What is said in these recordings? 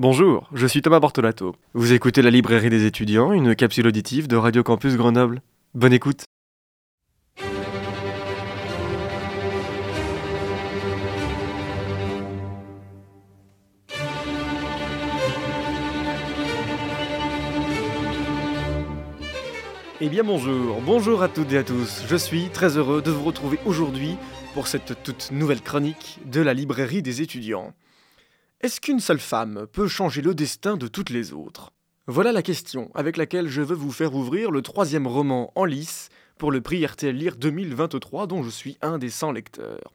Bonjour, je suis Thomas Bortolato. Vous écoutez la librairie des étudiants, une capsule auditive de Radio Campus Grenoble. Bonne écoute. Eh bien bonjour, bonjour à toutes et à tous. Je suis très heureux de vous retrouver aujourd'hui pour cette toute nouvelle chronique de la librairie des étudiants. Est-ce qu'une seule femme peut changer le destin de toutes les autres? Voilà la question avec laquelle je veux vous faire ouvrir le troisième roman en lice pour le prix RTL Lire 2023 dont je suis un des 100 lecteurs.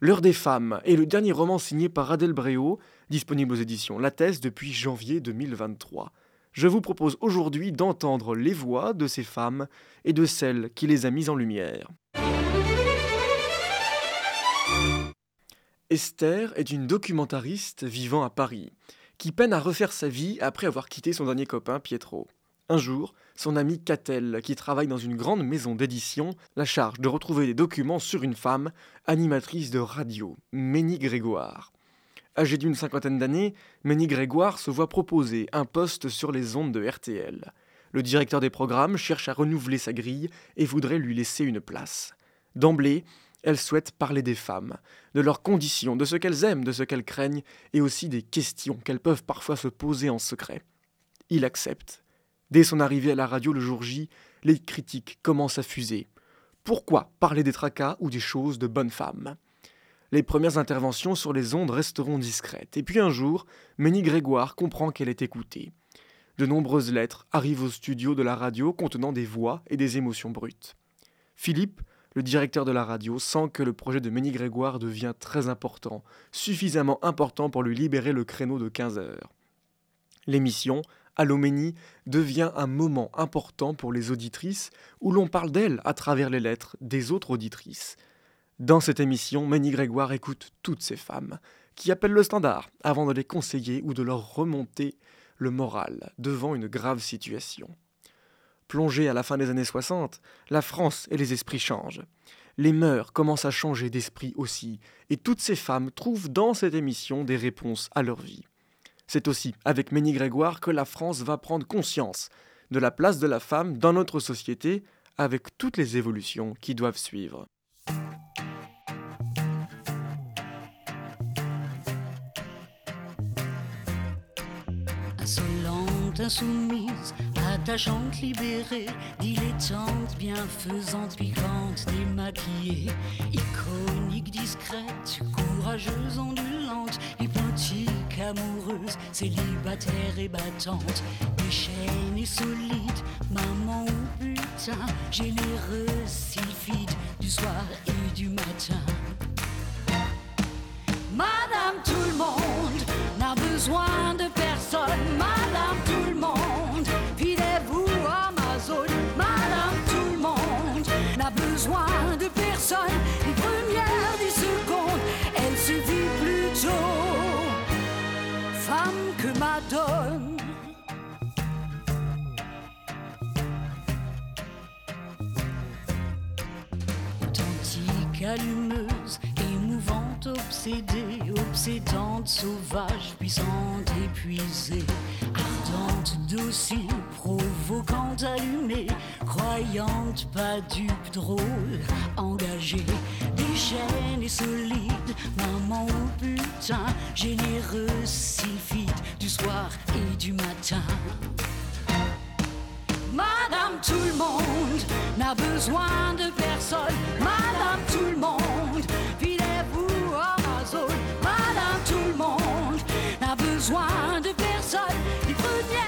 L'heure des femmes est le dernier roman signé par Adèle Bréau, disponible aux éditions Lattès depuis janvier 2023 je vous propose aujourd'hui d'entendre les voix de ces femmes et de celles qui les a mises en lumière. Esther est une documentariste vivant à Paris, qui peine à refaire sa vie après avoir quitté son dernier copain Pietro. Un jour, son amie Catel, qui travaille dans une grande maison d'édition, la charge de retrouver des documents sur une femme, animatrice de radio, Ménie Grégoire. Âgé d'une cinquantaine d'années, Ménie Grégoire se voit proposer un poste sur les ondes de RTL. Le directeur des programmes cherche à renouveler sa grille et voudrait lui laisser une place. D'emblée, elle souhaite parler des femmes, de leurs conditions, de ce qu'elles aiment, de ce qu'elles craignent, et aussi des questions qu'elles peuvent parfois se poser en secret. Il accepte. Dès son arrivée à la radio le jour J, les critiques commencent à fuser. Pourquoi parler des tracas ou des choses de bonnes femmes? Les premières interventions sur les ondes resteront discrètes. Et puis un jour, Ménie Grégoire comprend qu'elle est écoutée. De nombreuses lettres arrivent au studio de la radio contenant des voix et des émotions brutes. Philippe, le directeur de la radio, sent que le projet de Ménie Grégoire devient très important, suffisamment important pour lui libérer le créneau de 15 heures. L'émission, Ménie, devient un moment important pour les auditrices où l'on parle d'elle à travers les lettres des autres auditrices. Dans cette émission, Manny Grégoire écoute toutes ces femmes qui appellent le standard avant de les conseiller ou de leur remonter le moral devant une grave situation. Plongée à la fin des années 60, la France et les esprits changent. Les mœurs commencent à changer d'esprit aussi, et toutes ces femmes trouvent dans cette émission des réponses à leur vie. C'est aussi avec Ménie Grégoire que la France va prendre conscience de la place de la femme dans notre société, avec toutes les évolutions qui doivent suivre. Insoumise, attachante, libérée, dilettante, bienfaisante, piquante, démaquillée, iconique, discrète, courageuse, ondulante, hypnotique, amoureuse, célibataire et battante, déchaînée, solide, maman ou putain, généreuse, sylphide, du soir et du matin. Madame tout le monde n'a besoin de personne. Madame tout personne. Ni première ni seconde, elle se vit plutôt femme que madone. Authentique, allumeuse, émouvante, obsédée, obsédante, sauvage, puissante, épuisée, ardente, docile, provocante, allumée, croyante, pas dupe, drôle, engagée, déchaînée, solide, maman ou putain, généreuse, sylphide, du soir et du matin. Madame tout le monde n'a besoin de personne. Madame tout le monde, besoin de personne.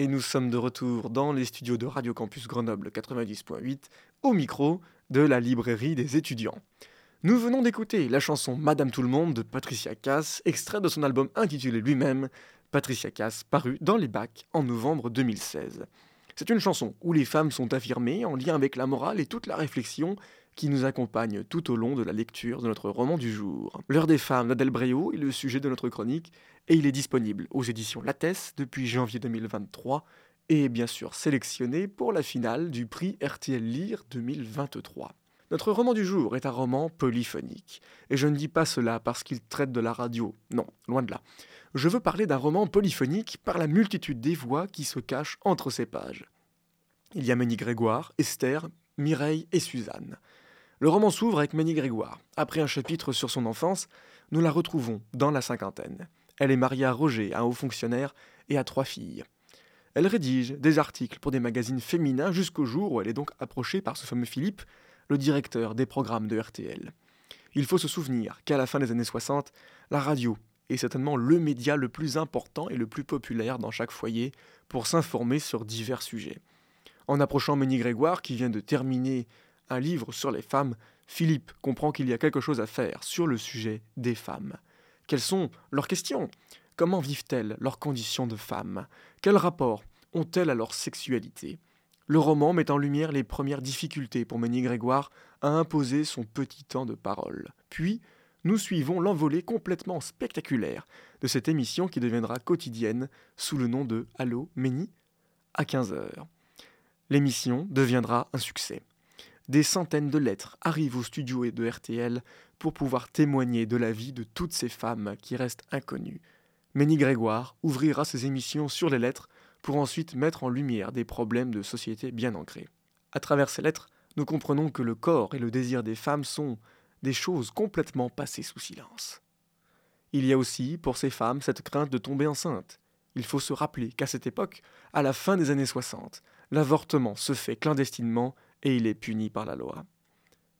Et nous sommes de retour dans les studios de Radio Campus Grenoble 90.8 au micro de la librairie des étudiants. Nous venons d'écouter la chanson Madame Tout le Monde de Patricia Cass, extrait de son album intitulé lui-même Patricia Cass, paru dans les bacs en novembre 2016. C'est une chanson où les femmes sont affirmées en lien avec la morale et toute la réflexion qui nous accompagne tout au long de la lecture de notre roman du jour. L'heure des femmes d'Adèle Bréau est le sujet de notre chronique et il est disponible aux éditions Lattès depuis janvier 2023 et est bien sûr sélectionné pour la finale du prix RTL Lire 2023. Notre roman du jour est un roman polyphonique. Et je ne dis pas cela parce qu'il traite de la radio. Non, loin de là. Je veux parler d'un roman polyphonique par la multitude des voix qui se cachent entre ces pages. Il y a Ménie Grégoire, Esther, Mireille et Suzanne. Le roman s'ouvre avec Ménie Grégoire. Après un chapitre sur son enfance, nous la retrouvons dans la cinquantaine. Elle est mariée à Roger, un haut fonctionnaire, et a trois filles. Elle rédige des articles pour des magazines féminins jusqu'au jour où elle est donc approchée par ce fameux Philippe, le directeur des programmes de RTL. Il faut se souvenir qu'à la fin des années 60, la radio est certainement le média le plus important et le plus populaire dans chaque foyer pour s'informer sur divers sujets. En approchant Ménie Grégoire, qui vient de terminer un livre sur les femmes, Philippe comprend qu'il y a quelque chose à faire sur le sujet des femmes. Quelles sont leurs questions? Comment vivent-elles leurs conditions de femmes? Quel rapport ont-elles à leur sexualité? Le roman met en lumière les premières difficultés pour Ménie Grégoire à imposer son petit temps de parole. Puis, nous suivons l'envolée complètement spectaculaire de cette émission qui deviendra quotidienne sous le nom de Allô Ménie à 15h. L'émission deviendra un succès. Des centaines de lettres arrivent au studio de RTL pour pouvoir témoigner de la vie de toutes ces femmes qui restent inconnues. Ménie Grégoire ouvrira ses émissions sur les lettres pour ensuite mettre en lumière des problèmes de société bien ancrés. À travers ces lettres, nous comprenons que le corps et le désir des femmes sont des choses complètement passées sous silence. Il y a aussi, pour ces femmes, cette crainte de tomber enceinte. Il faut se rappeler qu'à cette époque, à la fin des années 60, l'avortement se fait clandestinement et il est puni par la loi.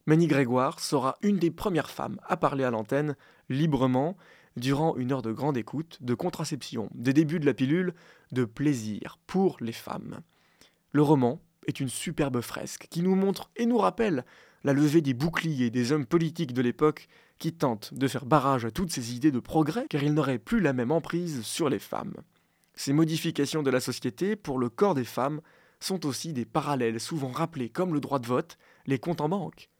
Ménie Grégoire sera une des premières femmes à parler à l'antenne librement durant une heure de grande écoute, de contraception, des débuts de la pilule, de plaisir pour les femmes. Le roman est une superbe fresque qui nous montre et nous rappelle la levée des boucliers des hommes politiques de l'époque qui tentent de faire barrage à toutes ces idées de progrès car ils n'auraient plus la même emprise sur les femmes. Ces modifications de la société pour le corps des femmes sont aussi des parallèles souvent rappelés comme le droit de vote, les comptes en banque.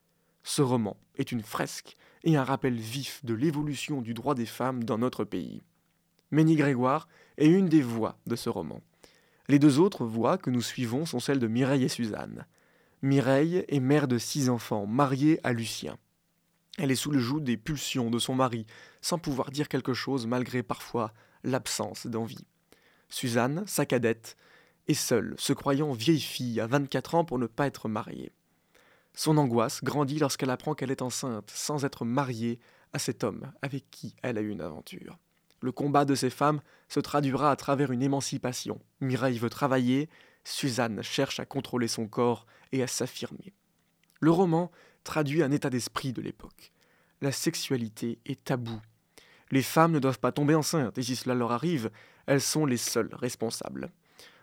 Ce roman est une fresque et un rappel vif de l'évolution du droit des femmes dans notre pays. Ménie Grégoire est une des voix de ce roman. Les deux autres voix que nous suivons sont celles de Mireille et Suzanne. Mireille est mère de six enfants, mariée à Lucien. Elle est sous le joug des pulsions de son mari, sans pouvoir dire quelque chose malgré parfois l'absence d'envie. Suzanne, sa cadette, est seule, se croyant vieille fille à 24 ans pour ne pas être mariée. Son angoisse grandit lorsqu'elle apprend qu'elle est enceinte, sans être mariée à cet homme avec qui elle a eu une aventure. Le combat de ces femmes se traduira à travers une émancipation. Mireille veut travailler, Suzanne cherche à contrôler son corps et à s'affirmer. Le roman traduit un état d'esprit de l'époque. La sexualité est taboue. Les femmes ne doivent pas tomber enceintes, et si cela leur arrive, elles sont les seules responsables.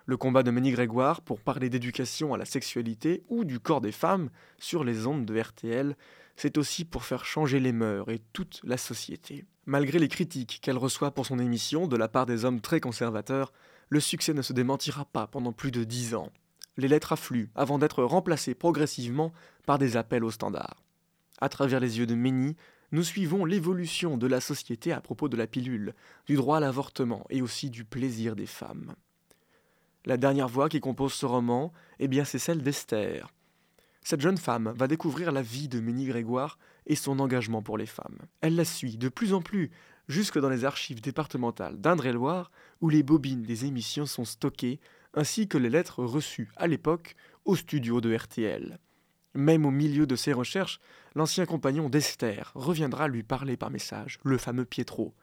Le combat de Ménie Grégoire pour parler d'éducation à la sexualité ou du corps des femmes sur les ondes de RTL, c'est aussi pour faire changer les mœurs et toute la société. Malgré les critiques qu'elle reçoit pour son émission de la part des hommes très conservateurs, le succès ne se démentira pas pendant plus de dix ans. Les lettres affluent avant d'être remplacées progressivement par des appels au standard. À travers les yeux de Ménie, nous suivons l'évolution de la société à propos de la pilule, du droit à l'avortement et aussi du plaisir des femmes. La dernière voix qui compose ce roman, eh bien c'est celle d'Esther. Cette jeune femme va découvrir la vie de Ménie Grégoire et son engagement pour les femmes. Elle la suit de plus en plus jusque dans les archives départementales d'Indre-et-Loire où les bobines des émissions sont stockées ainsi que les lettres reçues à l'époque au studio de RTL. Même au milieu de ses recherches, l'ancien compagnon d'Esther reviendra lui parler par message, le fameux Pietro.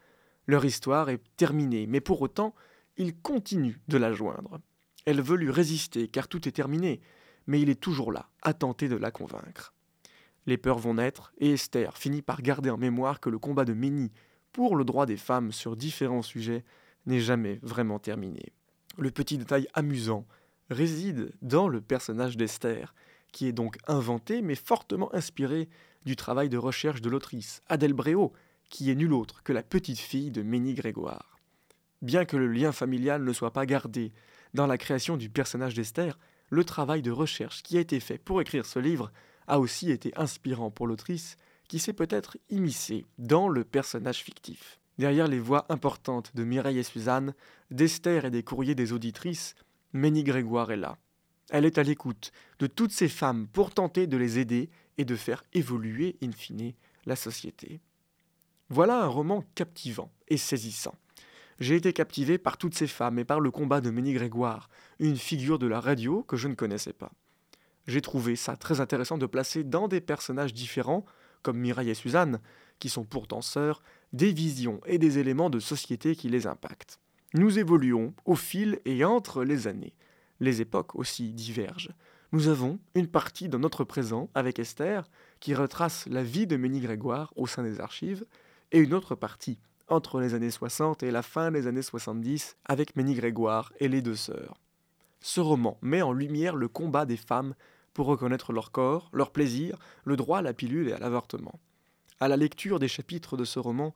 Leur histoire est terminée, mais pour autant, il continue de la joindre. Elle veut lui résister, car tout est terminé. mais il est toujours là, à tenter de la convaincre. Les peurs vont naître, et Esther finit par garder en mémoire que le combat de Ménie pour le droit des femmes sur différents sujets n'est jamais vraiment terminé. Le petit détail amusant réside dans le personnage d'Esther, qui est donc inventé mais fortement inspiré du travail de recherche de l'autrice Adèle Bréau, qui est nulle autre que la petite fille de Ménie Grégoire. Bien que le lien familial ne soit pas gardé dans la création du personnage d'Esther, le travail de recherche qui a été fait pour écrire ce livre a aussi été inspirant pour l'autrice, qui s'est peut-être immiscée dans le personnage fictif. Derrière les voix importantes de Mireille et Suzanne, d'Esther et des courriers des auditrices, Ménie Grégoire est là. Elle est à l'écoute de toutes ces femmes pour tenter de les aider et de faire évoluer, in fine, la société. Voilà un roman captivant et saisissant. J'ai été captivé par toutes ces femmes et par le combat de Ménie Grégoire, une figure de la radio que je ne connaissais pas. J'ai trouvé ça très intéressant de placer dans des personnages différents, comme Mireille et Suzanne, qui sont pourtant sœurs, des visions et des éléments de société qui les impactent. Nous évoluons au fil et entre les années. Les époques aussi divergent. Nous avons une partie dans notre présent avec Esther, qui retrace la vie de Ménie Grégoire au sein des archives, et une autre partie entre les années 60 et la fin des années 70 avec Ménie Grégoire et les deux sœurs. Ce roman met en lumière le combat des femmes pour reconnaître leur corps, leur plaisir, le droit à la pilule et à l'avortement. À la lecture des chapitres de ce roman,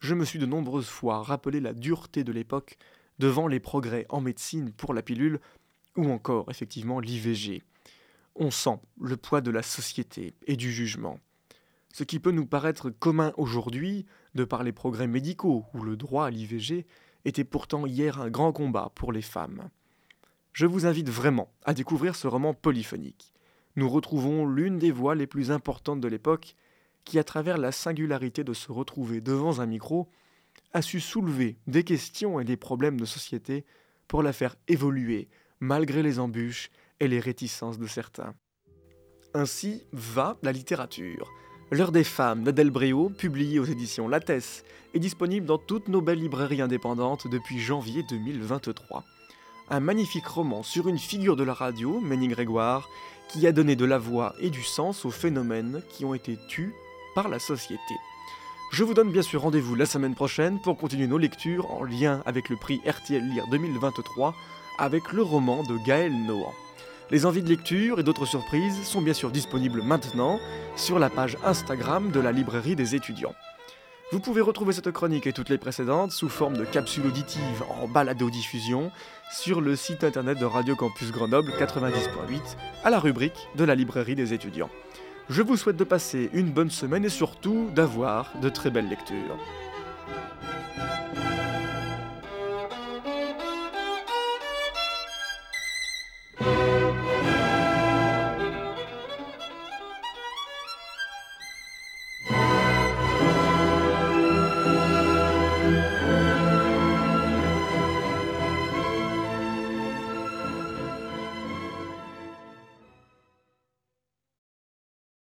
je me suis de nombreuses fois rappelé la dureté de l'époque devant les progrès en médecine pour la pilule ou encore effectivement l'IVG. On sent le poids de la société et du jugement. Ce qui peut nous paraître commun aujourd'hui, de par les progrès médicaux ou le droit à l'IVG, était pourtant hier un grand combat pour les femmes. Je vous invite vraiment à découvrir ce roman polyphonique. Nous retrouvons l'une des voix les plus importantes de l'époque qui, à travers la singularité de se retrouver devant un micro, a su soulever des questions et des problèmes de société pour la faire évoluer, malgré les embûches et les réticences de certains. Ainsi va la littérature. L'heure des femmes d'Adèle Bréau, publiée aux éditions Lattès, est disponible dans toutes nos belles librairies indépendantes depuis janvier 2023. Un magnifique roman sur une figure de la radio, Ménie Grégoire, qui a donné de la voix et du sens aux phénomènes qui ont été tus par la société. Je vous donne bien sûr rendez-vous la semaine prochaine pour continuer nos lectures en lien avec le prix RTL Lire 2023 avec le roman de Gaël Nohan. Les envies de lecture et d'autres surprises sont bien sûr disponibles maintenant sur la page Instagram de la librairie des étudiants. Vous pouvez retrouver cette chronique et toutes les précédentes sous forme de capsules auditives en balado-diffusion sur le site internet de Radio Campus Grenoble 90.8 à la rubrique de la librairie des étudiants. Je vous souhaite de passer une bonne semaine et surtout d'avoir de très belles lectures.